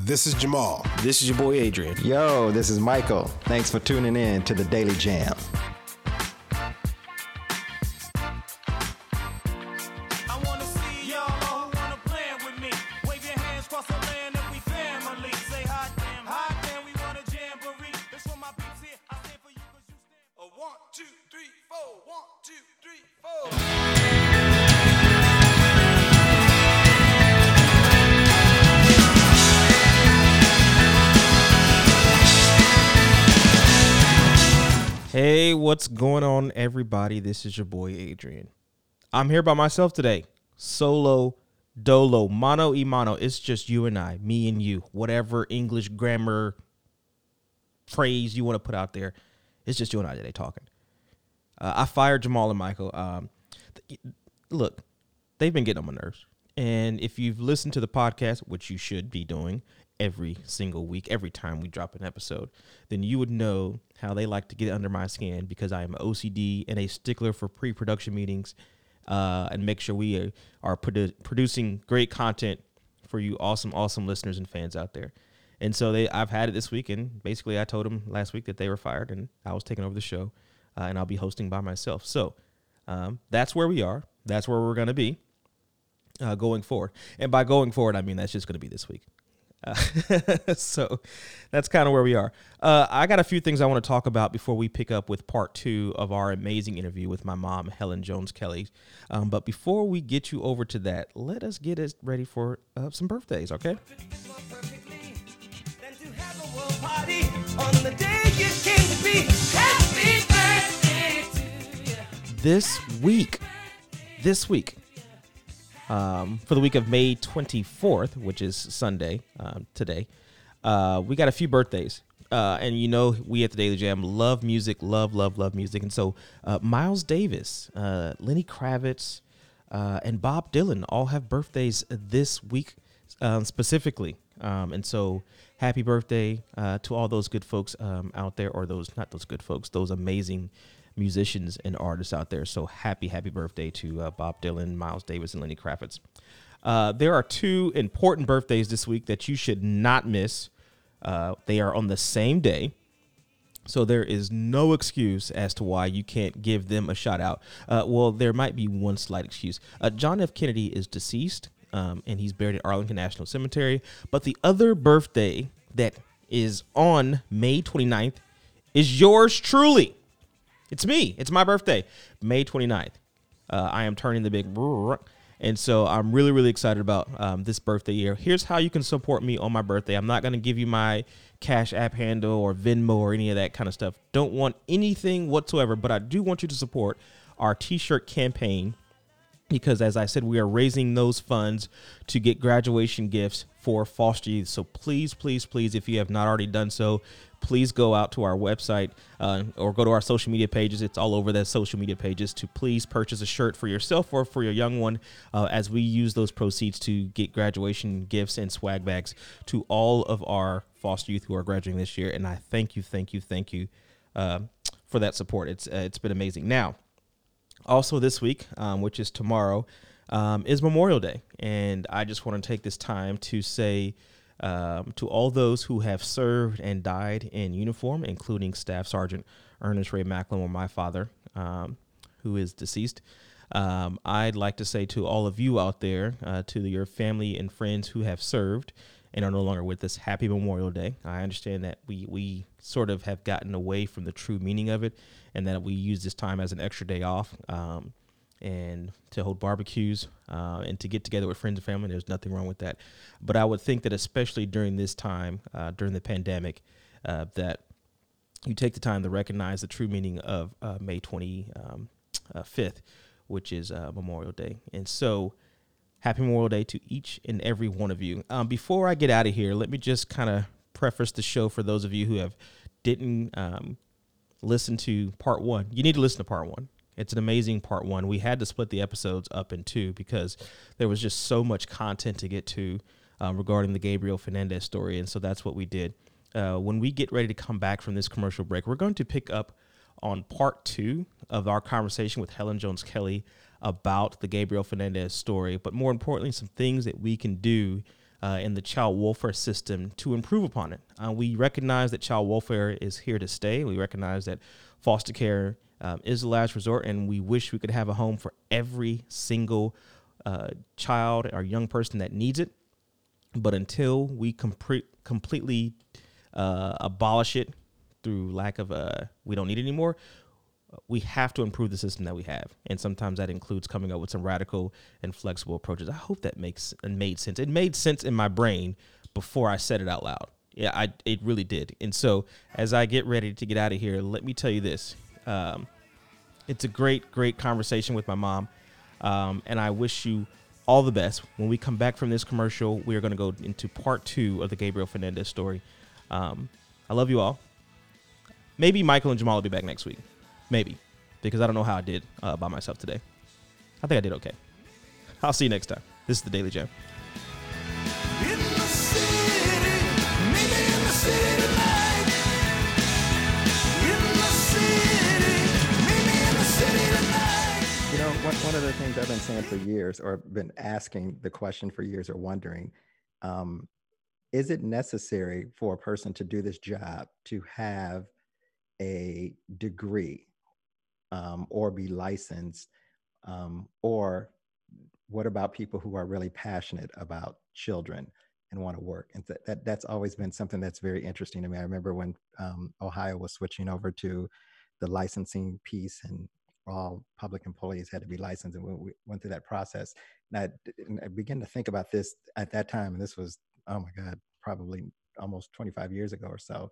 This is Jamal. This is your boy Adrian. Yo, this is Michael. Thanks for tuning in to the Daily Jam. Everybody? This is your boy Adrian. I'm here by myself today. Solo, dolo, mano y mano. It's just you and I, me and you. Whatever English grammar phrase you want to put out there, it's just you and I today talking. Uh, I fired Jamal and Michael. Um, th- look, they've been getting on my nerves. And if you've listened to the podcast, which you should be doing every single week, every time we drop an episode, then you would know how they like to get under my skin because I am OCD and a stickler for pre production meetings uh, and make sure we are, are produ- producing great content for you awesome, awesome listeners and fans out there. And so they, I've had it this week, and basically I told them last week that they were fired, and I was taking over the show, uh, and I'll be hosting by myself. So um, that's where we are. That's where we're going to be uh, going forward. And by going forward, I mean that's just going to be this week. So that's kind of where we are. Uh, I got a few things I want to talk about before we pick up with part two of our amazing interview with my mom, Helen Jones Kelley. Um, but before we get you over to that, let us get us ready for uh, some birthdays, okay? this week, this week, um, for the week of May 24th, which is Sunday um, today, uh, we got a few birthdays. Uh, and you know, we at the Daily Jam love music, love, love, love music. And so, uh, Miles Davis, uh, Lenny Kravitz, uh, and Bob Dylan all have birthdays this week um, specifically. Um, and so, happy birthday uh, to all those good folks um, out there, or those, not those good folks, those amazing musicians and artists out there. So happy, happy birthday to uh, Bob Dylan, Miles Davis, and Lenny Kravitz. Uh, there are two important birthdays this week that you should not miss. Uh, they are on the same day. So there is no excuse as to why you can't give them a shout out. Uh, well, there might be one slight excuse. Uh, John F. Kennedy is deceased, um, and he's buried at Arlington National Cemetery. But the other birthday that is on May 29th is yours truly. It's me. It's my birthday, May 29th. Uh, I am turning the big, and so I'm really, really excited about um, this birthday year. Here's how you can support me on my birthday. I'm not going to give you my Cash App handle or Venmo or any of that kind of stuff. Don't want anything whatsoever, but I do want you to support our T-shirt campaign because as I said, we are raising those funds to get graduation gifts for foster youth. So please, please, please, if you have not already done so, please go out to our website uh, or go to our social media pages. It's all over the social media pages to please purchase a shirt for yourself or for your young one uh, as we use those proceeds to get graduation gifts and swag bags to all of our foster youth who are graduating this year. And I thank you, thank you, thank you uh, for that support. It's uh, it's been amazing. Now also this week, um, which is tomorrow, um, is Memorial Day, and I just want to take this time to say um, to all those who have served and died in uniform, including Staff Sergeant Ernest Ray Macklin, or my father, um, who is deceased. Um, I'd like to say to all of you out there, uh, to your family and friends who have served and are no longer with us, happy Memorial Day. I understand that we we sort of have gotten away from the true meaning of it, and that we use this time as an extra day off, um, and to hold barbecues uh, and to get together with friends and family. There's nothing wrong with that, but I would think that especially during this time, uh, during the pandemic, uh, that you take the time to recognize the true meaning of uh, May 25th, um, uh, 5th, which is uh, Memorial Day, and so. Happy Memorial Day to each and every one of you. Um, before I get out of here, let me just kind of preface the show for those of you who have didn't um, listen to part one. You need to listen to part one. It's an amazing part one. We had to split the episodes up in two because there was just so much content to get to um, regarding the Gabriel Fernandez story, and so that's what we did. Uh, when we get ready to come back from this commercial break, we're going to pick up on part two of our conversation with Helen Jones Kelley about the Gabriel Fernandez story, but more importantly, some things that we can do uh, in the child welfare system to improve upon it. Uh, we recognize that child welfare is here to stay. We recognize that foster care um, is the last resort, and we wish we could have a home for every single uh, child or young person that needs it. But until we compre- completely uh, abolish it through lack of uh, we don't need it anymore, we have to improve the system that we have, and sometimes that includes coming up with some radical and flexible approaches. I hope that makes and made sense. It made sense in my brain before I said it out loud. Yeah, I it really did. And so as I get ready to get out of here, let me tell you this: um, it's a great, great conversation with my mom, um, and I wish you all the best. When we come back from this commercial, we are going to go into part two of the Gabriel Fernandez story. Um, I love you all. Maybe Michael and Jamal will be back next week. Maybe. Because I don't know how I did uh, by myself today. I think I did okay. I'll see you next time. This is the Daily Jam. Of the things I've been saying for years, or been asking the question for years, or wondering, um, is it necessary for a person to do this job to have a degree um, or be licensed? Um, or what about people who are really passionate about children and want to work? And that, that that's always been something that's very interesting to me. I remember when um, Ohio was switching over to the licensing piece and all public employees had to be licensed and we, we went through that process. And I, and I began to think about this at that time and this was oh my god probably almost 25 years ago or so.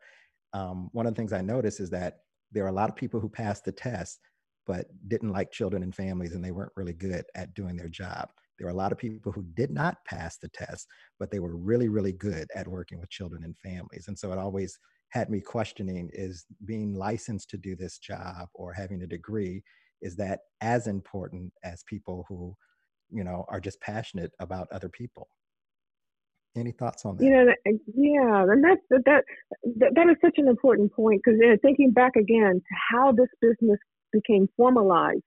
Um, one of the things i noticed is that there are a lot of people who passed the test but didn't like children and families and they weren't really good at doing their job. There were a lot of people who did not pass the test but they were really really good at working with children and families. And so it always had me questioning is being licensed to do this job or having a degree is that as important as people who you know are just passionate about other people. Any thoughts on that? You know, uh, yeah, and that's that that that, is such an important point because uh, thinking back again to how this business became formalized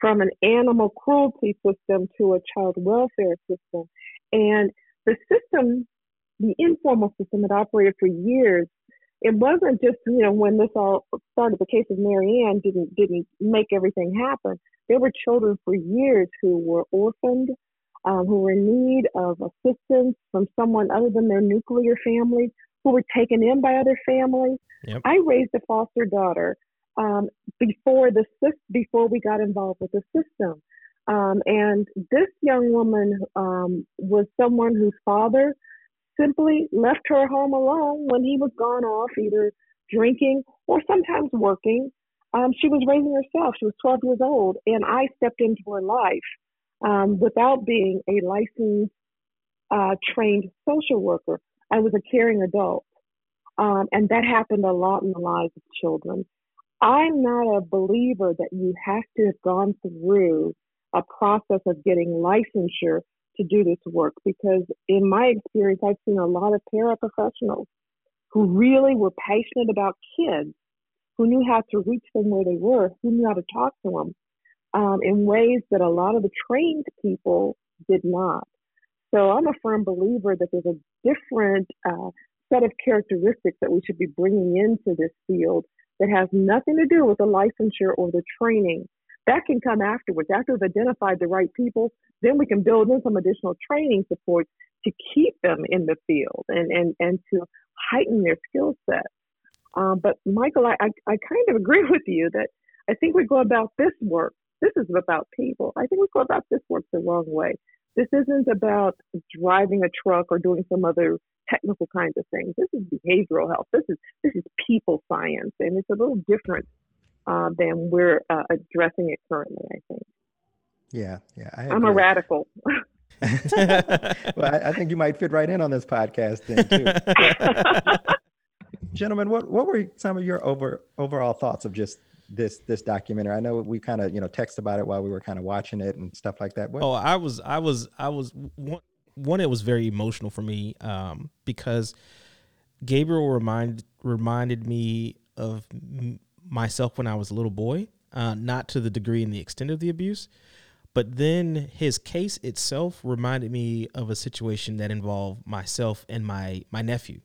from an animal cruelty system to a child welfare system, and the system, the informal system that operated for years, it wasn't just you know when this all started. The case of Mary Ellen didn't didn't make everything happen. There were children for years who were orphaned um, who were in need of assistance from someone other than their nuclear family, who were taken in by other families. Yep. I raised a foster daughter um, before the before we got involved with the system, um, and this young woman um, was someone whose father simply left her home alone when he was gone off either drinking or sometimes working. Um, she was raising herself. She was 12 years old, and I stepped into her life um, without being a licensed, uh, trained social worker. I was a caring adult. Um, and that happened a lot in the lives of children. I'm not a believer that you have to have gone through a process of getting licensure to do this work because, in my experience, I've seen a lot of paraprofessionals who really were passionate about kids, who knew how to reach them where they were, who knew how to talk to them, um, in ways that a lot of the trained people did not. So I'm a firm believer that there's a different uh, set of characteristics that we should be bringing into this field that has nothing to do with the licensure or the training. That can come afterwards. After we've identified the right people, then we can build in some additional training support to keep them in the field and, and, and to heighten their skill set. Um, but Michael, I, I, I kind of agree with you that I think we go about this work. This is about people. I think we go about this work the wrong way. This isn't about driving a truck or doing some other technical kinds of things. This is behavioral health. This is this is people science, and it's a little different uh, than we're uh, addressing it currently. I think yeah yeah I I'm a radical. well I, I think you might fit right in on this podcast then too gentlemen what what were some of your over overall thoughts of just this this documentary i know we kind of you know text about it while we were kind of watching it and stuff like that what, Oh, I was, I was, I was one. One, it was very emotional for me um, because Gabriel reminded reminded me of m- myself when I was a little boy. Uh, not to the degree and the extent of the abuse, but then his case itself reminded me of a situation that involved myself and my my nephew.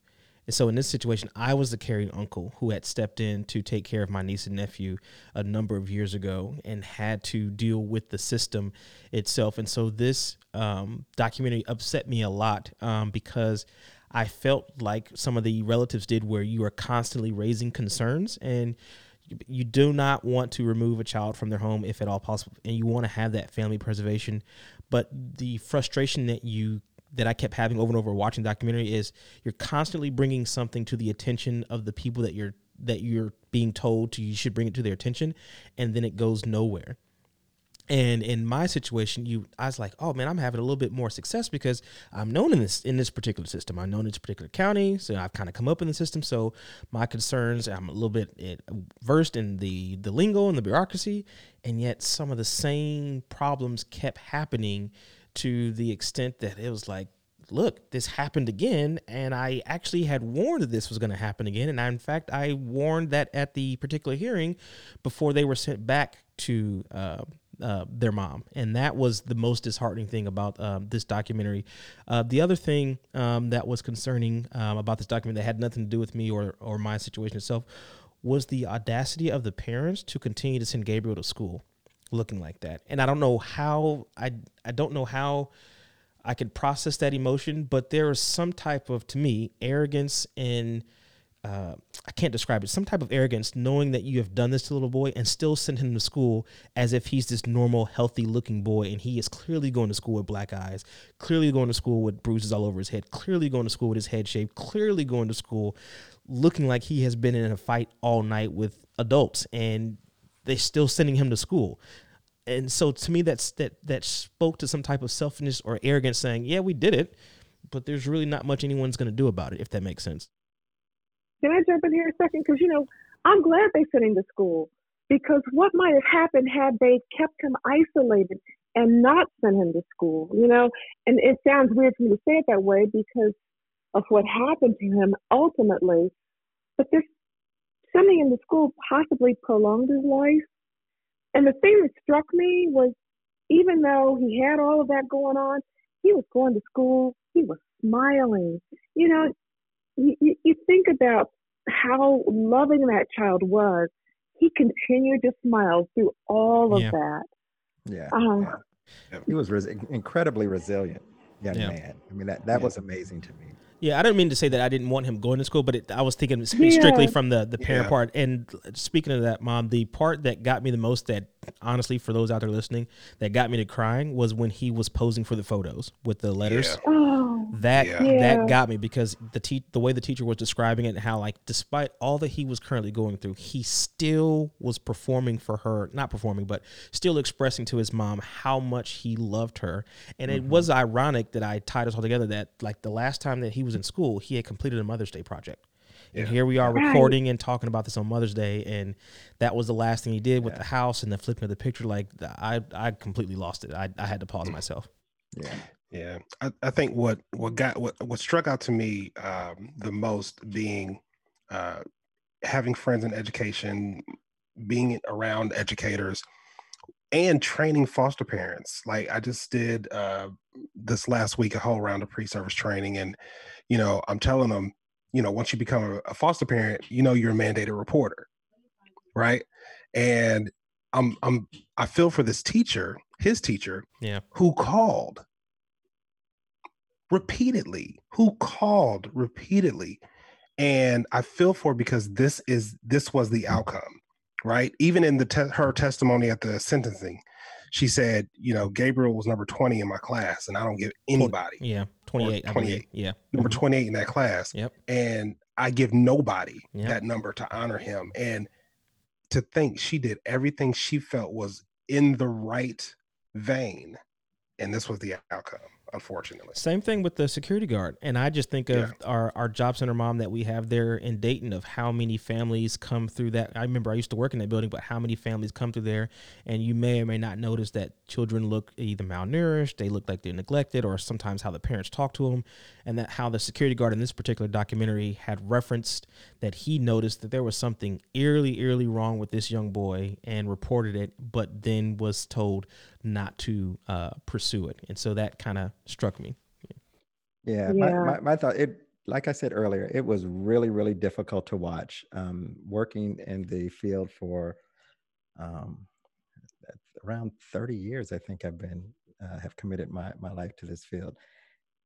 And so in this situation, I was the caring uncle who had stepped in to take care of my niece and nephew a number of years ago and had to deal with the system itself. And so this um, documentary upset me a lot um, because I felt like some of the relatives did, where you are constantly raising concerns and you do not want to remove a child from their home if at all possible and you want to have that family preservation. But the frustration that you that I kept having over and over watching the documentary is you're constantly bringing something to the attention of the people that you're that you're being told to you should bring it to their attention and then it goes nowhere and in my situation, you, I was like, oh man, I'm having a little bit more success because I'm known in this in this particular system. I'm known in this particular county, so I've kind of come up in the system. So my concerns, I'm a little bit eh, versed in the the lingo and the bureaucracy, and yet some of the same problems kept happening to the extent that it was like, look, this happened again, and I actually had warned that this was going to happen again, and I, in fact, I warned that at the particular hearing before they were sent back to. Uh, uh, their mom, and that was the most disheartening thing about um, this documentary. Uh, the other thing um, that was concerning um, about this documentary that had nothing to do with me or or my situation itself was the audacity of the parents to continue to send Gabriel to school looking like that. And I don't know how I I don't know how I could process that emotion, but there is some type of to me arrogance and uh, I can't describe it, some type of arrogance knowing that you have done this to little boy and still send him to school as if he's this normal, healthy looking boy. And he is clearly going to school with black eyes, clearly going to school with bruises all over his head, clearly going to school with his head shaved, clearly going to school looking like he has been in a fight all night with adults. And they're still sending him to school. And so to me, that's that that spoke to some type of selfishness or arrogance, saying, "Yeah, we did it, but there's really not much anyone's going to do about it." If that makes sense. Can I jump in here a second? Because, you know, I'm glad they sent him to school because what might have happened had they kept him isolated and not sent him to school, you know? And it sounds weird for me to say it that way because of what happened to him ultimately. But this sending him to school possibly prolonged his life. And the thing that struck me was even though he had all of that going on, he was going to school, he was smiling. You know, you, you think about how loving that child was. He continued to smile through all of Yeah. that. Yeah. Um, yeah. He was res- incredibly resilient young Yeah. man. I mean, that, that Yeah. was amazing to me. Yeah, I didn't mean to say that I didn't want him going to school, but it, I was thinking sp- strictly Yeah. from the the parent Yeah. part. And speaking of that, mom, the part that got me the most, that honestly, for those out there listening, that got me to crying was when he was posing for the photos with the letters. Yeah. oh, That Yeah. Yeah. that got me because the te- the way the teacher was describing it and how like despite all that he was currently going through, he still was performing for her, not performing, but still expressing to his mom how much he loved her. And it was mm-hmm. ironic that I tied us all together that like the last time that he was in school, he had completed a Mother's Day project. And here we are Right. recording and talking about this on Mother's Day, and that was the last thing he did with the house and the flipping of the picture. Like I, I completely lost it. I, I had to pause myself. Yeah. Yeah, I, I think what what got what what struck out to me um, the most being uh, having friends in education, being around educators, and training foster parents. Like I just did uh, this last week a whole round of pre-service training, and you know I'm telling them, you know, once you become a, a foster parent, you know you're a mandated reporter, right? And I'm I'm I feel for this teacher, his teacher, Yeah. who called repeatedly who called repeatedly and i feel for because this is this was the outcome right even in the te- her testimony at the sentencing she said you know gabriel was number 20 in my class and i don't give anybody Yeah, twenty eight. 28. believe. Yeah. number Mhm. 28 in that class Yep. and i give nobody Yep. that number to honor him and to think she did everything she felt was in the right vein and this was the outcome unfortunately Same thing with the security guard. And I just think of our, our job center mom that we have there in Dayton of how many families come through that. I remember I used to work in that building, but how many families come through there. And you may or may not notice that children look either malnourished, they look like they're neglected, or sometimes how the parents talk to them. And that how the security guard in this particular documentary had referenced that he noticed that there was something eerily, eerily wrong with this young boy and reported it, but then was told not to uh, pursue it. And so that kind of struck me. Yeah, Yeah. My, my, my thought it like I said earlier, it was really, really difficult to watch. Um, working in the field for um, around 30 years, I think I've been uh, have committed my my life to this field,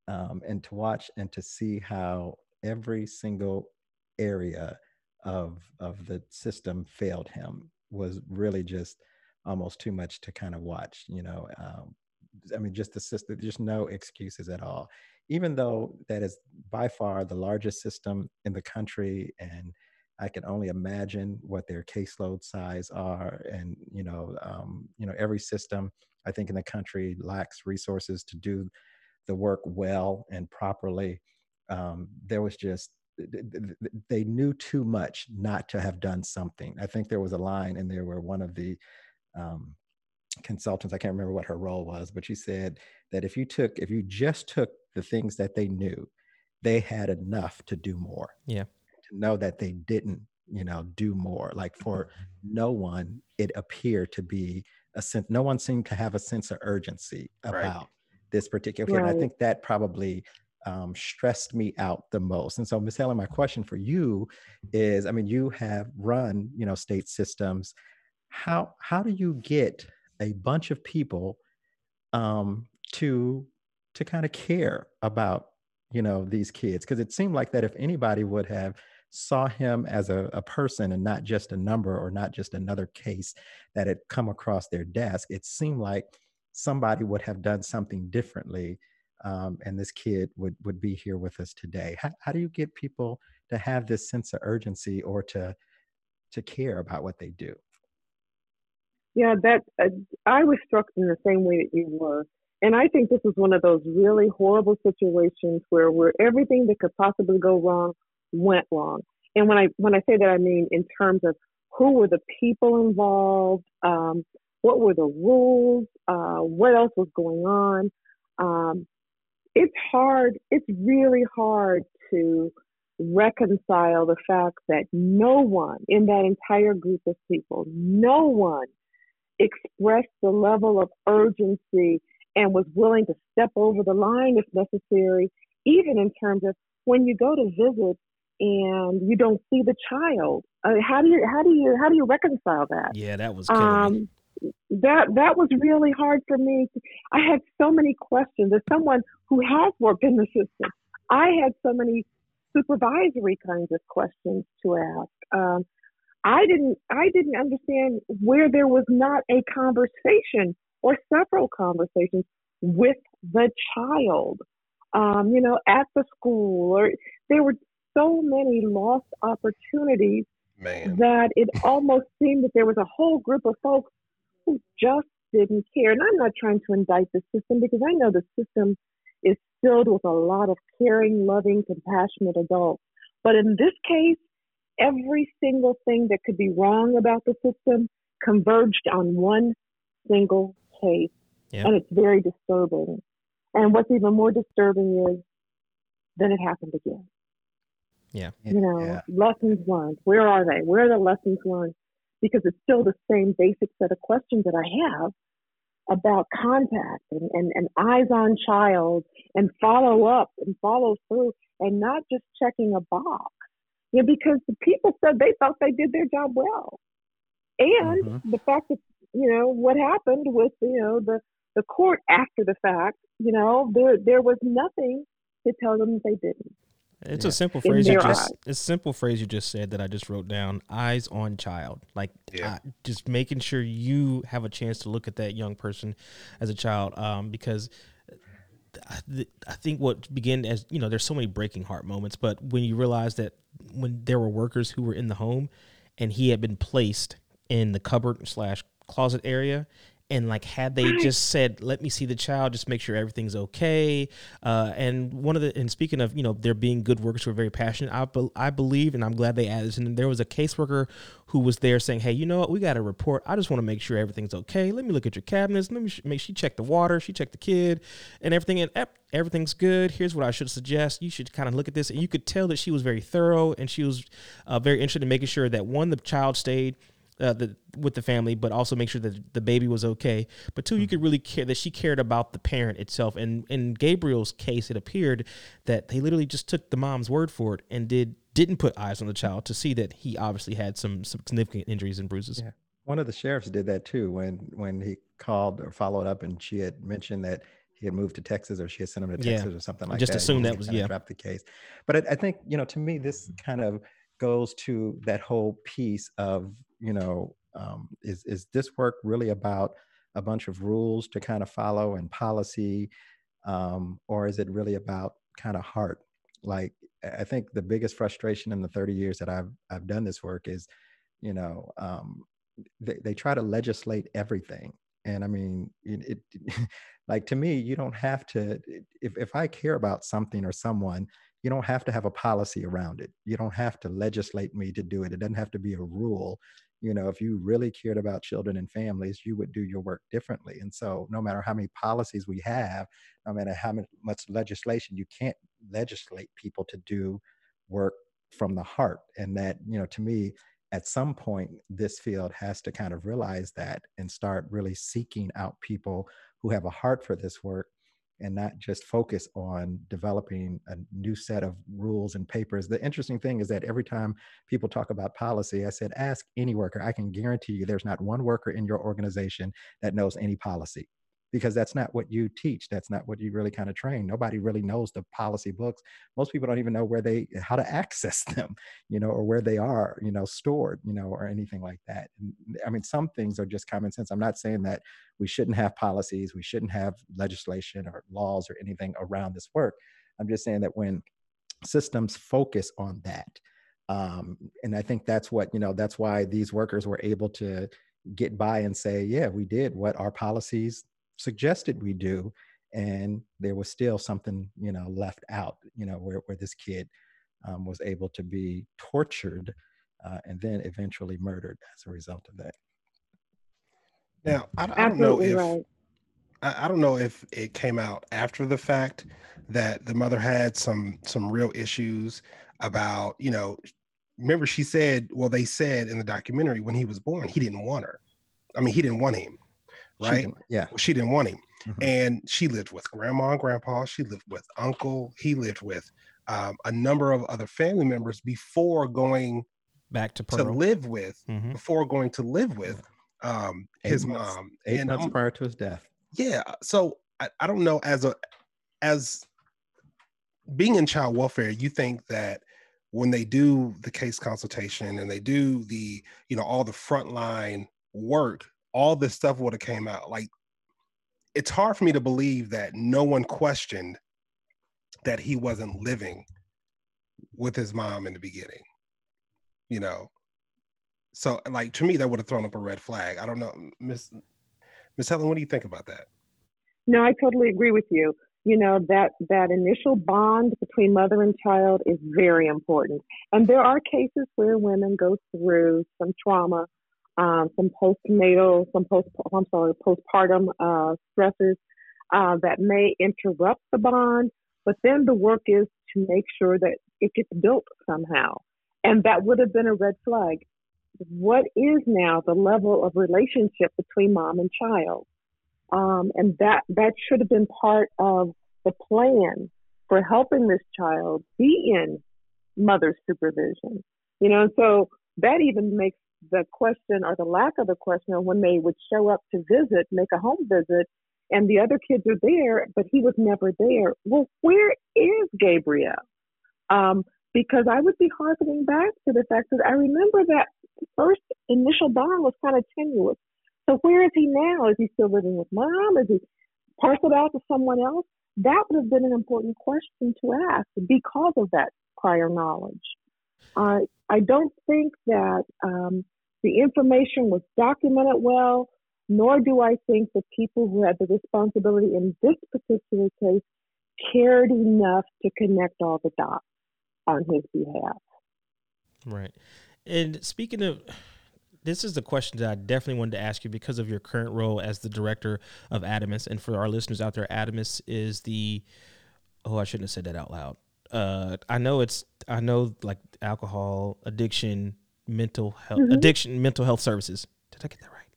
um, and to watch and to see how every single area of of the system failed him was really just almost too much to kind of watch. You know, um, I mean, just the system, just no excuses at all even though that is by far the largest system in the country and i can only imagine what their caseload size are and you know um, you know every system i think in the country lacks resources to do the work well and properly um, there was just they knew too much not to have done something i think there was a line in there where one of the um, consultants i can't remember what her role was but she said that if you took if you just took the things that they knew they had enough to do more Yeah. to know that they didn't you know do more like for no one it appeared to be a sense no one seemed to have a sense of urgency Right. about this particular kid. And i think that probably um, stressed me out the most. And so miss helen my question for you is i mean you have run you know state systems. How how do you get a bunch of people um, to to kind of care about you know these kids? Because it seemed like that if anybody would have saw him as a, a person and not just a number or not just another case that had come across their desk it seemed like somebody would have done something differently um, and this kid would would be here with us today how, how do you get people to have this sense of urgency or to to care about what they do Yeah, that uh, I was struck in the same way that you were, and I think this was one of those really horrible situations where where everything that could possibly go wrong went wrong. And when I when I say that, I mean in terms of who were the people involved, um, what were the rules, uh, what else was going on. Um, it's hard. It's really hard to reconcile the fact that no one in that entire group of people, no one expressed the level of urgency and was willing to step over the line if necessary, even in terms of when you go to visit and you don't see the child. Uh, how do you how do you how do you reconcile that? Yeah, that was killing me. Um, that that was really hard for me. I had so many questions. As someone who has worked in the system, I had so many supervisory kinds of questions to ask. Um, I didn't I didn't understand where there was not a conversation or several conversations with the child. Um, you know, at the school, or there were so many lost opportunities Man. that it almost seemed that there was a whole group of folks who just didn't care. And I'm not trying to indict the system because I know the system is filled with a lot of caring, loving, compassionate adults. But in this case, every single thing that could be wrong about the system converged on one single case. Yeah. And it's very disturbing. And what's even more disturbing is then it happened again. Yeah. You know, Yeah. lessons learned. Where are they? Where are the lessons learned? Because it's still the same basic set of questions that I have about contact and, and, and eyes on child and follow up and follow through and not just checking a box. Yeah, because the people said they thought they did their job well. And Mhm. the fact that, you know, what happened with, you know, the, the court after the fact, you know, there there was nothing to tell them they didn't. It's Yeah. a simple phrase you just eyes. it's a simple phrase you just said that I just wrote down. Eyes on child. Like Yeah. uh, just making sure you have a chance to look at that young person as a child. Um, because I, th- I think what began as you know, there's so many breaking heart moments, but when you realize that when there were workers who were in the home and he had been placed in the cupboard slash closet area and like had they just said let me see the child just make sure everything's okay uh, and one of the and speaking of you know there being good workers who are very passionate i, be, I believe and i'm glad they added this and there was a caseworker who was there saying hey you know what? We got a report. I just want to make sure everything's okay. Let me look at your cabinets. Let me sh- make she checked the water she checked the kid and everything and ep, everything's good. Here's what i should suggest. You should kind of look at this and you could tell that she was very thorough and she was uh, very interested in making sure that one the child stayed uh, the with the family, but also make sure that the baby was okay. But 2 you could really care that she cared about the parent itself. And in Gabriel's case, it appeared that they literally just took the mom's word for it and did didn't put eyes on the child to see that he obviously had some some significant injuries and bruises. Yeah. One of the sheriffs did that too when when he called or followed up and she had mentioned that he had moved to Texas or she had sent him to Yeah. Texas or something like that. Just that. assumed He that was- yeah. dropped the case. But I, I think you know to me this kind of goes to that whole piece of you know um, is is this work really about a bunch of rules to kind of follow and policy, um, or is it really about kind of heart? Like I think the biggest frustration in the 30 years that I've I've done this work is, you know, um, they, they try to legislate everything. And I mean, it, it like to me, you don't have to, if, if I care about something or someone, you don't have to have a policy around it. You don't have to legislate me to do it. It doesn't have to be a rule. You know, if you really cared about children and families, you would do your work differently. And so, no matter how many policies we have, no matter how much legislation, you can't legislate people to do work from the heart. And that, you know, to me, at some point, this field has to kind of realize that and start really seeking out people who have a heart for this work and not just focus on developing a new set of rules and papers. The interesting thing is that every time people talk about policy, I said, ask any worker. I can guarantee you there's not one worker in your organization that knows any policy because that's not what you teach. That's not what you really kind of train. Nobody really knows the policy books. Most people don't even know where they, how to access them, you know, or where they are, you know, stored, you know, or anything like that. I mean, some things are just common sense. I'm not saying that we shouldn't have policies, we shouldn't have legislation or laws or anything around this work. I'm just saying that when systems focus on that, um, and I think that's what, you know, that's why these workers were able to get by and say, yeah, we did what our policies suggested we do. And there was still something, you know, left out, you know, where, where this kid um, was able to be tortured uh, and then eventually murdered as a result of that. Now, I, I don't know if right. I, I don't know if it came out after the fact that the mother had some some real issues about, you know, remember she said, well, they said in the documentary when he was born, he didn't want her. I mean, he didn't want him, She right? Yeah. Well, she didn't want him. Mhm. And she lived with grandma and grandpa. She lived with uncle. He lived with um, a number of other family members before going Back to to live with, Mhm. before going to live with um, Eight his months- mom. Eight And months I'm- prior to his death. yeah so I, I don't know as a as being in child welfare you think that when they do the case consultation and they do the you know all the frontline work all this stuff would have came out. Like it's hard for me to believe that no one questioned that he wasn't living with his mom in the beginning you know? So like to me that would have thrown up a red flag. I don't know miss miss helen what do you think about that? No, I totally agree with you. You know that that initial bond between mother and child is very important, and there are cases where women go through some trauma, um, some postnatal, some post I'm sorry, postpartum uh, stresses uh, that may interrupt the bond. But then the work is to make sure that it gets built somehow, and that would have been a red flag. What is now the level of relationship between mom and child? um, and that that should have been part of the plan for helping this child be in mother supervision. You know, so that even makes the question or the lack of the question when they would show up to visit, make a home visit, and the other kids are there, but he was never there. Well, where is Gabriel? Um, because I would be harkening back to the fact that I remember that first initial bond was kind of tenuous. So where is he now? Is he still living with mom? Is he parceled out to someone else? That would have been an important question to ask because of that prior knowledge. Uh, I don't think that um, the information was documented well, nor do I think the people who had the responsibility in this particular case cared enough to connect all the dots on his behalf. Right. And speaking of, this is the question that I definitely wanted to ask you because of your current role as the director of ADAMHS. And for our listeners out there, ADAMHS is the, oh, I shouldn't have said that out loud. Uh, I know it's, I know like alcohol addiction mental health Mhm. addiction mental health services. Did I get that right?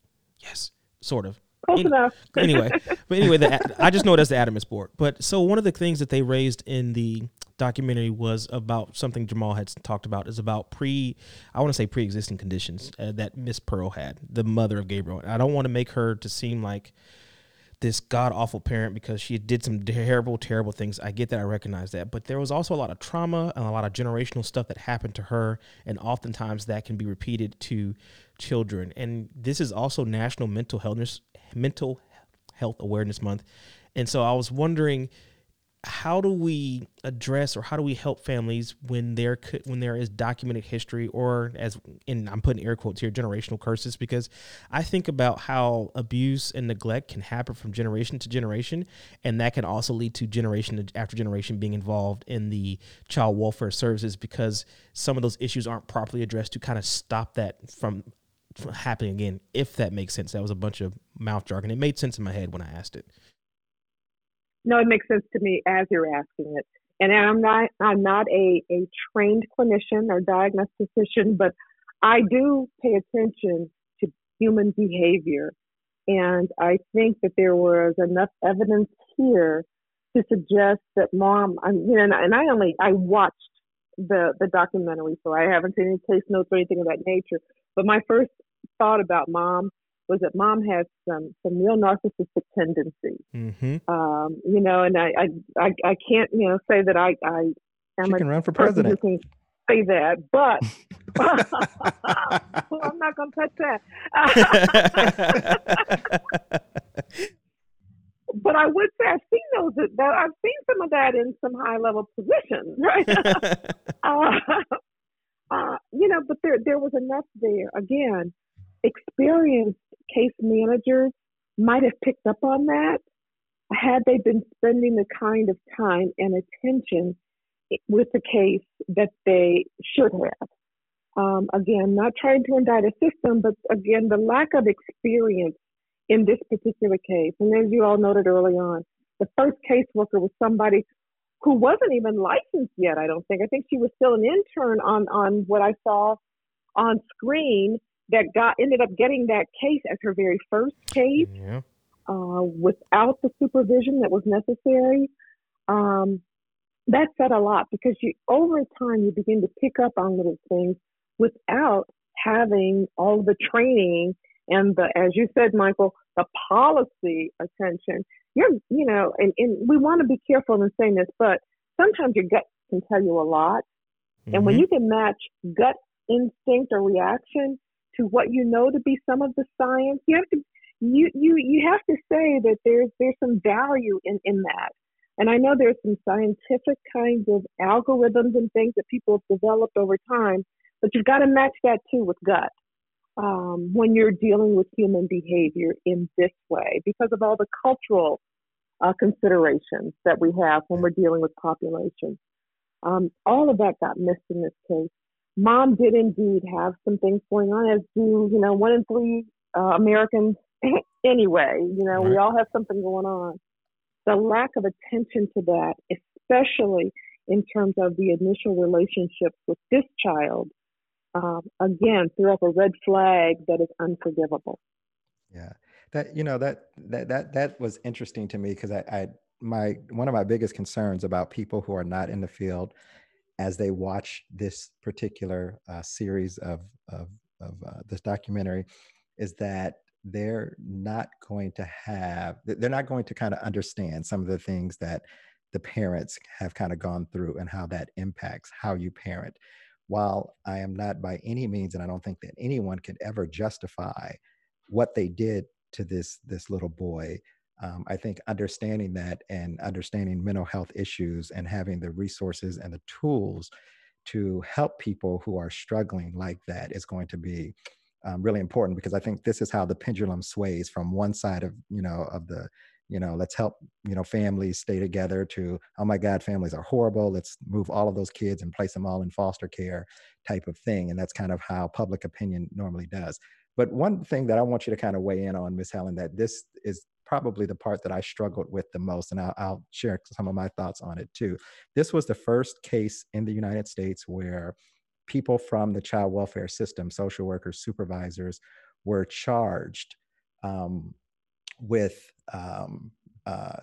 Yes, sort of. Close Any- enough. anyway, but anyway, the, I just know it as the ADAMHS board. But so one of the things that they raised in the documentary was about something Jamal had talked about is about pre, I want to say pre-existing conditions uh, that Miss Pearl had, the mother of Gabriel. And I don't want to make her to seem like this god awful parent because she did some terrible, terrible things. I get that. I recognize that. But there was also a lot of trauma and a lot of generational stuff that happened to her. And oftentimes that can be repeated to children. And this is also National Mental Health Mental Health Awareness Month. And so I was wondering how do we address or how do we help families when there could when there is documented history or as and I'm putting air quotes here generational curses? Because I think about how abuse and neglect can happen from generation to generation and that can also lead to generation after generation being involved in the child welfare services because some of those issues aren't properly addressed to kind of stop that from, from happening again if that makes sense. That was a bunch of mouth jargon. It made sense in my head when I asked it No, it makes sense to me as you're asking it. And I'm not I'm not a, a trained clinician or diagnostician, but I do pay attention to human behavior. And I think that there was enough evidence here to suggest that mom, you know, and I- and I only I watched the the documentary, so I haven't seen any case notes or anything of that nature. But my first thought about mom was that mom has some some real narcissistic tendencies mm-hmm. um, you know, and I, I, I, I can't, you know, say that I, I am She a can run for who president. can say that, but well, I'm not going to touch that. but I would say I've seen those. That I've seen some of that in some high level positions, right? uh, uh, you know, but there there was enough there. Again, experienced case managers might have picked up on that had they been spending the kind of time and attention with the case that they should have. Um, again, not trying to indict a system, but again, the lack of experience in this particular case. And as you all noted early on, the first caseworker was somebody who wasn't even licensed yet, I don't think. I think she was still an intern on, on what I saw on screen that got ended up getting that case as her very first case yeah. uh, without the supervision that was necessary. Um, that said a lot because you over time you begin to pick up on little things without having all the training and the, as you said, Michael, the policy attention. You're, you know, and, and we want to be careful in saying this, but sometimes your gut can tell you a lot. And when Mhm. you can match gut instinct or reaction to what you know to be some of the science, you have to you you you have to say that there's there's some value in in that. And I know there's some scientific kinds of algorithms and things that people have developed over time, but you've got to match that too with gut um, when you're dealing with human behavior in this way because of all the cultural uh, considerations that we have when we're dealing with populations. Um, all of that got missed in this case. Mom did indeed have some things going on, as do you know one in three uh, Americans anyway. You know, we all have something going on. The lack of attention to that, especially in terms of the initial relationships with this child, um, again threw up a red flag that is unforgivable. Yeah, that you know that that that that was interesting to me because I, I my one of my biggest concerns about people who are not in the field as they watch this particular uh, series of of, of uh, this documentary is that they're not going to have they're not going to kind of understand some of the things that the parents have kind of gone through and how that impacts how you parent. While i am not by any means and i don't think that anyone could ever justify what they did to this this little boy um, i think understanding that and understanding mental health issues and having the resources and the tools to help people who are struggling like that is going to be um, really important because i think this is how the pendulum sways from one side of you know of the you know let's help you know families stay together to oh my god families are horrible. Let's move all of those kids and place them all in foster care type of thing and that's kind of how public opinion normally does. But one thing that I want you to kind of weigh in on, Miss Helen, that this is probably the part that I struggled with the most, and I'll, I'll, share some of my thoughts on it too. This was the first case in the United States where people from the child welfare system, social workers, supervisors, were charged um, with um, uh,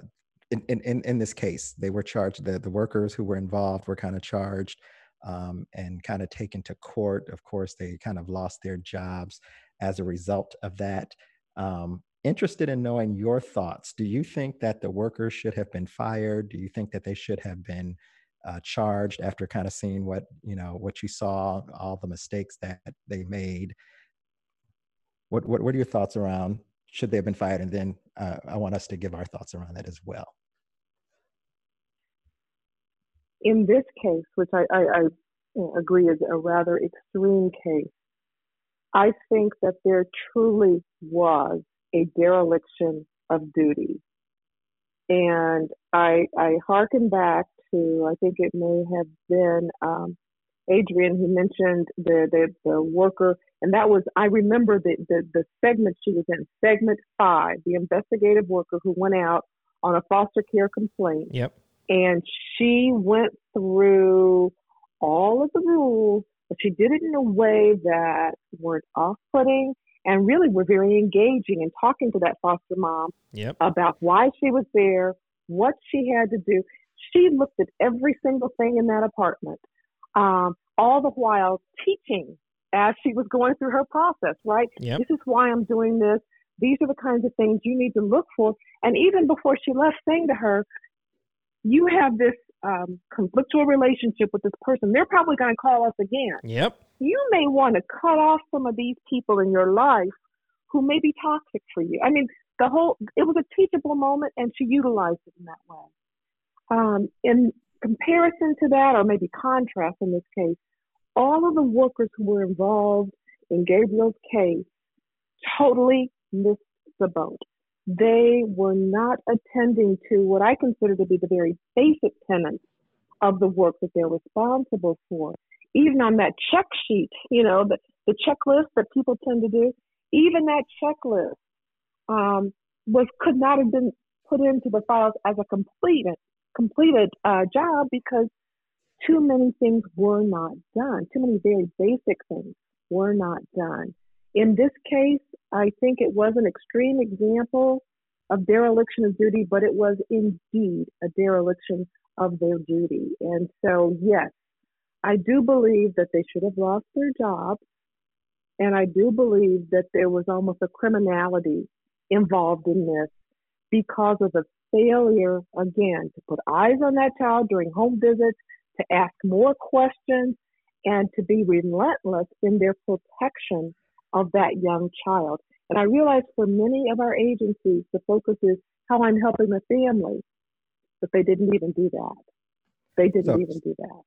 in, in, in this case, they were charged, the, the workers who were involved were kind of charged um, and kind of taken to court. Of course, they kind of lost their jobs as a result of that. Um, interested in knowing your thoughts. Do you think that the workers should have been fired? Do you think that they should have been uh, charged after kind of seeing what you know what you saw, all the mistakes that they made? What what, what are your thoughts around should they have been fired? And then uh, I want us to give our thoughts around that as well. In this case, which I, I, I agree is a rather extreme case, I think that there truly was a dereliction of duty. And I, I hearken back to, I think it may have been um, Adrian who mentioned the, the, the worker, and that was, I remember the, the, the segment she was in, segment five, the investigative worker who went out on a foster care complaint. Yep. And she went through all of the rules, but she did it in a way that weren't off putting and really were very engaging in talking to that foster mom Yep. about why she was there, what she had to do. She looked at every single thing in that apartment, um, all the while teaching as she was going through her process, right? Yep. This is why I'm doing this. These are the kinds of things you need to look for. And even before she left, saying to her, you have this um, conflictual relationship with this person. They're probably going to call us again Yep. you may want to cut off some of these people in your life who may be toxic for you. I mean, the whole it was a teachable moment, and she utilized it in that way. Um, in comparison to that, or maybe contrast in this case, all of the workers who were involved in Gabriel's case totally missed the boat. They were not attending to what I consider to be the very basic tenets of the work that they're responsible for. Even on that check sheet, you know, the, the checklist that people tend to do, even that checklist um, was could not have been put into the files as a completed completed uh, job because too many things were not done. Too many very basic things were not done. In this case, I think it was an extreme example of dereliction of duty, but it was indeed a dereliction of their duty. And so, yes, I do believe that they should have lost their job. And I do believe that there was almost a criminality involved in this because of the failure, again, to put eyes on that child during home visits, to ask more questions, and to be relentless in their protection of that young child. And I realize for many of our agencies, the focus is how I'm helping the family, but they didn't even do that. They didn't So- even do that.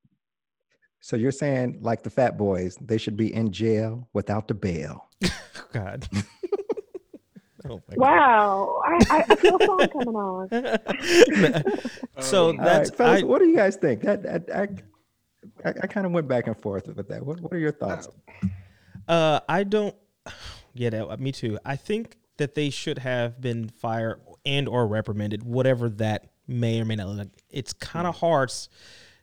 So you're saying, like the fat boys, they should be in jail without the bail. God. oh my Wow, I, I, I feel a song coming on. So Um, that's right, fellas, I, what do you guys think? That, that I, I, I kind of went back and forth with that. What, what are your thoughts? Uh, I don't. Yeah, that, me too. I think that they should have been fired and or reprimanded, whatever that may or may not like. It's kind of hard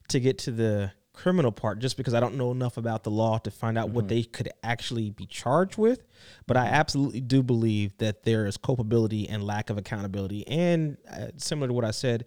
to get to the criminal part just because I don't know enough about the law to find out what they could actually be charged with. But I absolutely do believe that there is culpability and lack of accountability. And uh, similar to what I said,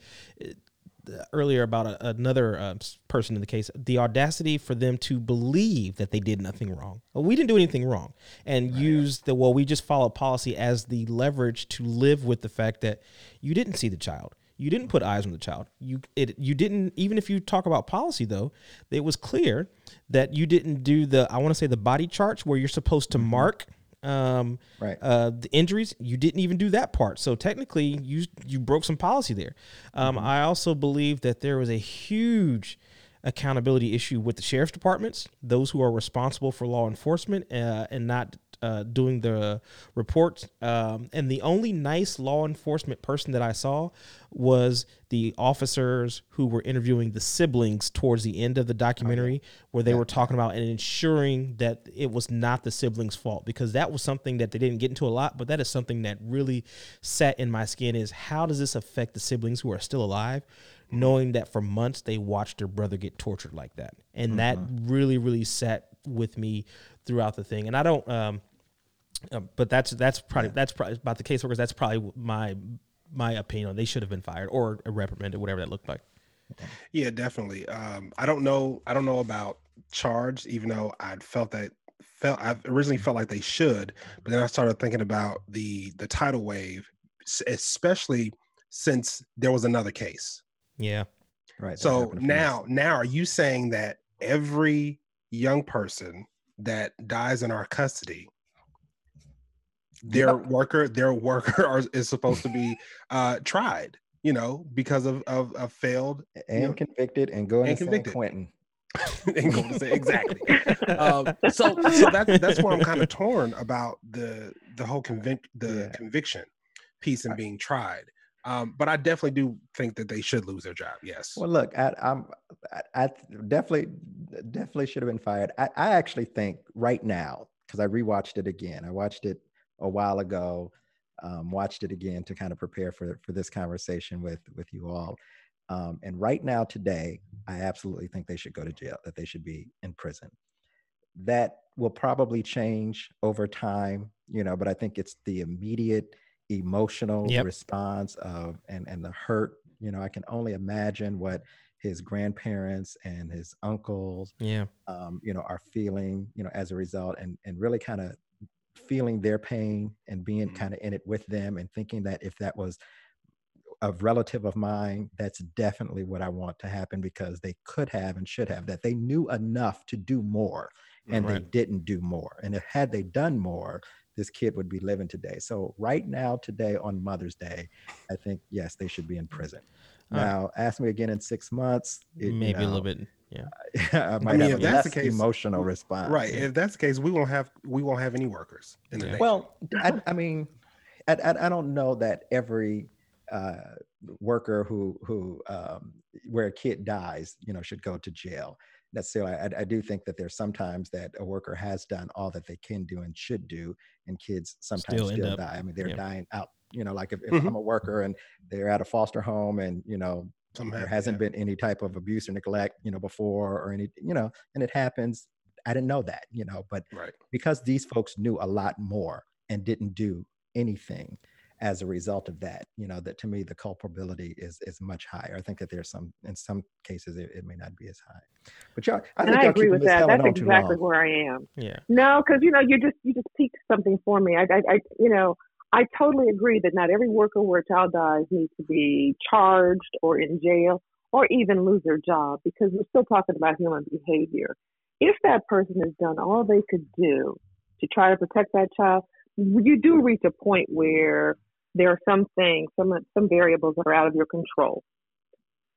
earlier about a, another uh, person in the case, the audacity for them to believe that they did nothing wrong. Well, we didn't do anything wrong, and use the well, we just follow policy as the leverage to live with the fact that you didn't see the child. You didn't put eyes on the child. You it you didn't even if you talk about policy though, it was clear that you didn't do the I want to say the body charts where you're supposed to mark um, Right. uh, the injuries. You didn't even do that part. So technically, you you broke some policy there. Um, I also believe that there was a huge accountability issue with the sheriff's departments, those who are responsible for law enforcement uh, and not uh, doing the reports. Um, and the only nice law enforcement person that I saw was the officers who were interviewing the siblings towards the end of the documentary, where they were talking about and ensuring that it was not the siblings' fault because that was something that they didn't get into a lot, but that is something that really sat in my skin is how does this affect the siblings who are still alive? knowing that for months they watched their brother get tortured like that, and that really really sat with me throughout the thing. And I don't, um, uh, but that's that's probably that's probably about the caseworkers. That's probably my my opinion. They should have been fired or reprimanded, whatever that looked like. Yeah, definitely. Um, I don't know. I don't know about charged, even though I felt that felt I originally felt like they should, but then I started thinking about the the tidal wave, especially since there was another case. Yeah, Right. So happened a now, now are you saying that every young person that dies in our custody, their worker, their worker are, is supposed to be uh, tried, you know, because of of, of failed and know, convicted and going and to San. Quentin. and go to say exactly. um, so so that's that's where I'm kind of torn about the the whole convic- the Yeah. conviction piece and being tried. Um, but I definitely do think that they should lose their job. Yes. Well, look, I, I'm, I, I definitely, definitely should have been fired. I, I actually think right now, because I rewatched it again. I watched it a while ago, um, watched it again to kind of prepare for for this conversation with with you all. Um, and right now, today, I absolutely think they should go to jail. That they should be in prison. That will probably change over time, you know. But I think it's the immediate emotional Yep. response of and and the hurt you know i can only imagine what his grandparents and his uncles yeah, um, you know are feeling you know as a result and and really kind of feeling their pain and being Mhm. kind of in it with them and thinking that if that was a relative of mine that's definitely what i want to happen because they could have and should have that they knew enough to do more and they didn't do more and if had they done more this kid would be living today so right now today on mother's day i think yes they should be in prison All right. now ask me again in six months it- you maybe a little bit. Yeah, I might mean, have if that's the case, emotional response. right. yeah. If that's the case, we won't have we won't have any workers in the Yeah. Well, I, I mean, I, I, I don't know that every uh, worker who who um, where a kid dies, you know, should go to jail necessarily. I, I do think that there's sometimes that a worker has done all that they can do and should do, and kids sometimes Still still, end up- die. I mean, they're yeah. dying out. You know, like if, if Mhm. I'm a worker and they're at a foster home, and you know, Something there happened, hasn't yeah. been any type of abuse or neglect, you know, before or any, you know, and it happens. I didn't know that, you know, but right. because these folks knew a lot more and didn't do anything as a result of that, you know, that to me the culpability is is much higher. I think that there's some in some cases it, it may not be as high. But y'all, I and think I y'all agree with that. Helen That's on exactly where I am. yeah, No, because you know you just you just piqued something for me. I, I, I you know I totally agree that not every worker where a child dies needs to be charged or in jail or even lose their job because we're still talking about human behavior. If that person has done all they could do to try to protect that child, you do reach a point where there are some things, some some variables that are out of your control.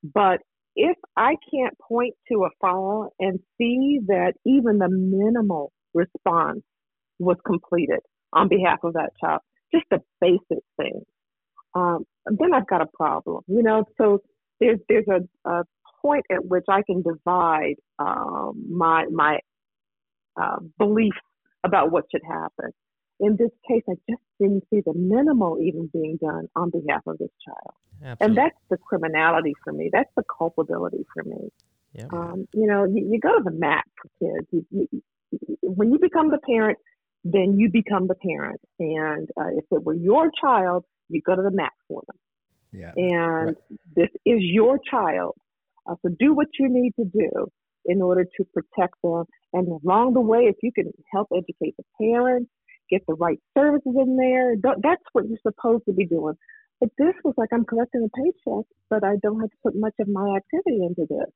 But if I can't point to a file and see that even the minimal response was completed on behalf of that child, just the basic things, um, then I've got a problem. You know, so there's there's a, a point at which I can divide um, my my uh, belief about what should happen. In this case, I just didn't see the minimal even being done on behalf of this child. absolutely. And that's the criminality for me. That's the culpability for me. Um, you know, you, you go to the mat for kids. You, you, you- when you become the parent, then you become the parent. And uh, if it were your child, you go to the mat for them. Yeah. And this is your child. Uh, so do what you need to do in order to protect them. And along the way, if you can help educate the parents, get the right services in there, th- that's what you're supposed to be doing. But this was like I'm collecting a paycheck, but I don't have to put much of my activity into this.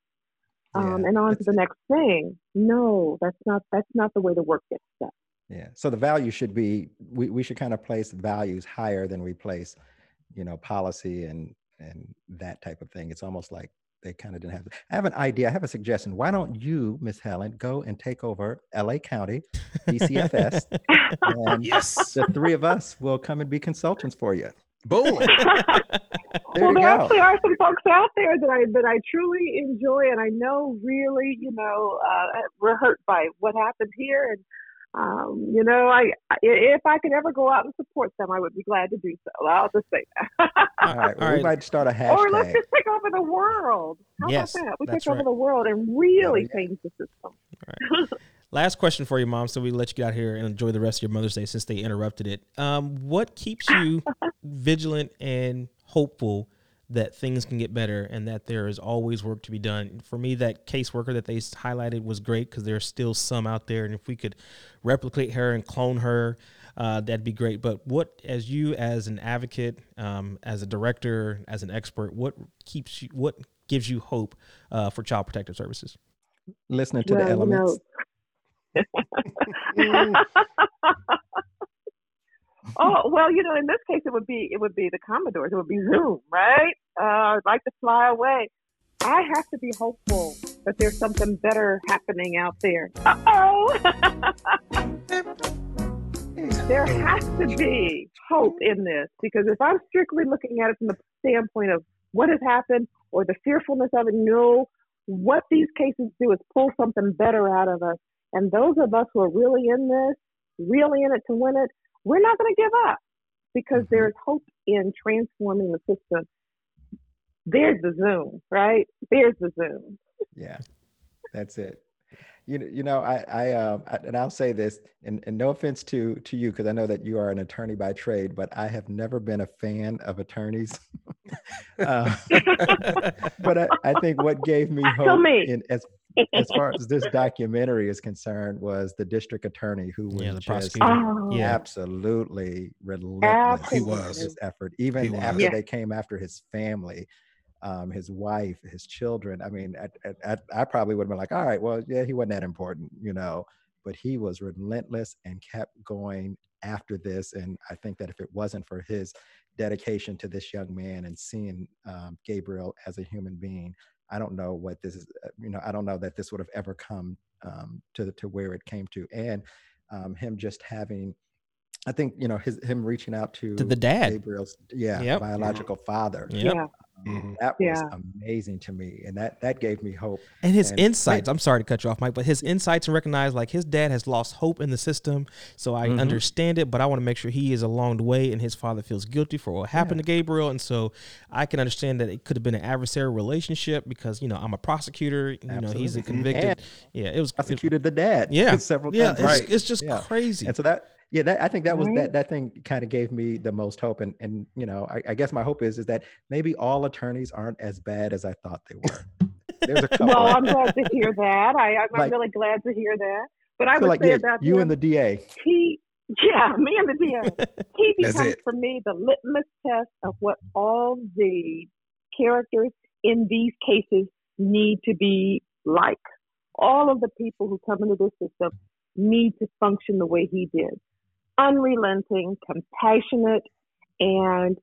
Um, Yeah, and on to the it. next thing. No, that's not that's not the way the work gets done. Yeah. So the value should be we, we should kind of place values higher than we place, you know, policy and and that type of thing. It's almost like they kind of didn't have. I have an idea. I have a suggestion. Why don't you, Miss Helen, go and take over L.A. County, DCFS, and Yes. the three of us will come and be consultants for you. Boom. There well, you there go. actually are some folks out there that I that I truly enjoy, and I know really, you know, uh, were hurt by what happened here, and um, you know, I I- if I could ever go out and support them, I would be glad to do so. I'll just say that. All right, well, All we right. might start a hashtag. or let's just take over the world. How Yes, about that? We that's take over the world and really yeah. change the system. Last question for you, mom. So we let you get out here and enjoy the rest of your Mother's Day since they interrupted it. Um, what keeps you vigilant and hopeful that things can get better and that there is always work to be done? For me, that caseworker that they highlighted was great because there's still some out there, and if we could replicate her and clone her, uh, that'd be great. But what, as you as an advocate, um, as a director, as an expert, what keeps you? What gives you hope uh, for Child Protective Services? Listening to well, the you elements. know. oh well, you know, in this case, it would be it would be the Commodores. It would be Zoom, right? Uh, I'd like to fly away. I have to be hopeful that there's something better happening out there. Uh oh. there has to be hope in this because if I'm strictly looking at it from the standpoint of what has happened or the fearfulness of it, no, what these cases do is pull something better out of us. And those of us who are really in this, really in it to win it, we're not going to give up because Mhm. there's hope in transforming the system. There's the Zoom, right? There's the Zoom. Yeah, that's it. You know, you know, I, I, um, I and I'll say this, and, and no offense to to you, because I know that you are an attorney by trade, but I have never been a fan of attorneys. uh, but I, I think what gave me hope me. in as as far as this documentary is concerned was the district attorney who was Yeah, the just prosecutor. Oh, Yeah. absolutely relentless He in was. his effort even He after. Yeah. they came after his family um, his wife his children i mean I, I, I- I probably would have been like all right well yeah he wasn't that important you know? But he was relentless and kept going after this and i think that if it wasn't for his dedication to this young man and seeing um, gabriel as a human being i don't know what this is uh, you know i don't know that this would have ever come um, to to where it came to. And um, him just having i think you know his him reaching out to To the dad. gabriel's yeah Yep. biological father Yep. yeah. Mhm. that was Yeah. amazing to me and that that gave me hope And his And- insights, I'm sorry to cut you off, Mike, but his insights and recognize like his dad has lost hope in the system. So I Mhm. understand it, but I want to make sure he is along the way and his father feels guilty for what happened to Gabriel. And so I can understand that it could have been an adversarial relationship because, you know, I'm a prosecutor, you know, he's a convicted. And yeah, it was. it- prosecuted the dad yeah. several yeah, times it's, Right. it's just Yeah. crazy. and so that yeah that i think that was Right. that that thing kind of gave me the most hope and and you know I, I guess my hope is is that maybe all attorneys aren't as bad as i thought they were there's a couple Well, I'm glad to hear that. I, I'm Like- really glad to hear that. But I so would like say yeah, about you him, and the da he, yeah, me and the DA. He becomes it. for me the litmus test of what all the characters in these cases need to be like. All of the people who come into this system need to function the way he did unrelenting, compassionate, and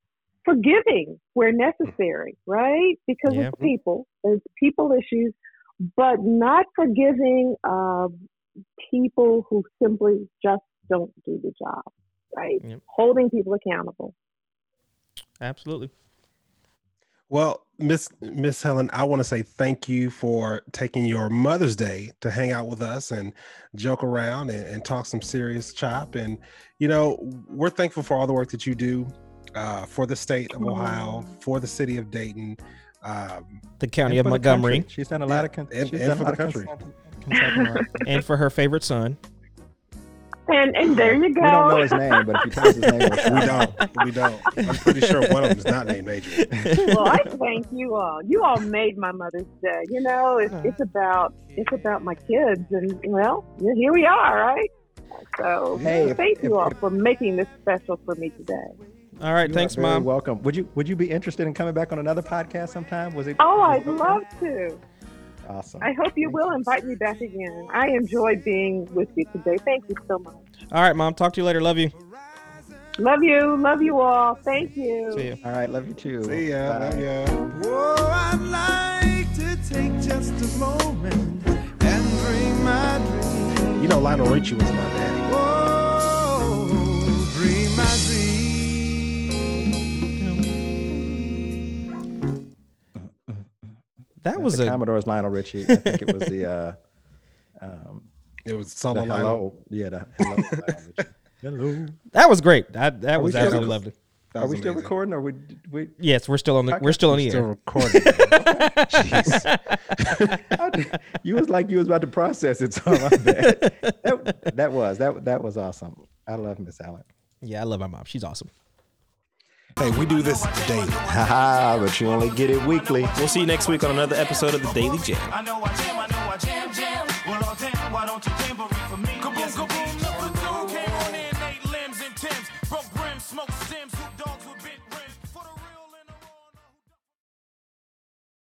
forgiving where necessary, right? Because Yeah. it's people, there's people issues, but not forgiving of people who simply just don't do the job, right? Yep. Holding people accountable. Absolutely. Well, Miss Miss Helen, I want to say thank you for taking your Mother's Day to hang out with us and joke around and, and talk some serious chop. And you know, we're thankful for all the work that you do uh, for the state of Ohio, for the city of Dayton. Um, The county of Montgomery she's done a lot of con- And- she's and for the of country. consult- consulting work. and for her favorite son. And and there you go. we don't know his name but if you tell us his name we'll we shout. don't, we don't. I'm pretty sure one of them is not named Adrian. well, I thank you all. You all made my Mother's Day. You know, it's, it's about it's about my kids, and well, here we are, right? So Hey, thank if- you all if- for making this special for me today. All right, You are thanks, very mom. welcome would you would you be interested in coming back on another podcast sometime was it Oh, was I'd okay? love to. Awesome I hope you will invite me back again. I enjoyed being with you today. Thank you so much. All right, mom. Talk to you later. Love you. Love you. Love you all. Thank you. See you. all right love you too See ya, love ya. Oh, I'd like to take just a moment and dream my dream. You know, Lionel Richie was my daddy. Oh, That was the a Commodore's Lionel Richie. I think it was the uh, um, It was The solo lineup. hello, yeah, the hello. hello. That was great. That that Are was still absolutely recording? lovely. That Are was we still recording? Or we we? Yes, we're still on the we're still on the Still air. recording. Jeez. you was like you was about to process it. So. That, that was that that was awesome. I love Miss Helen. Yeah, I love my mom. She's awesome. Hey, we do this daily. Haha, but you only get it weekly. We'll see you next week on another episode of the Daily Jam. I know I jam, I know I jam, jam. Well, all damn, why don't you jamboree for me? Kaboom, kaboom, number two came on in, eight limbs and Timbs. Broke brim, smoke stems, hoop dog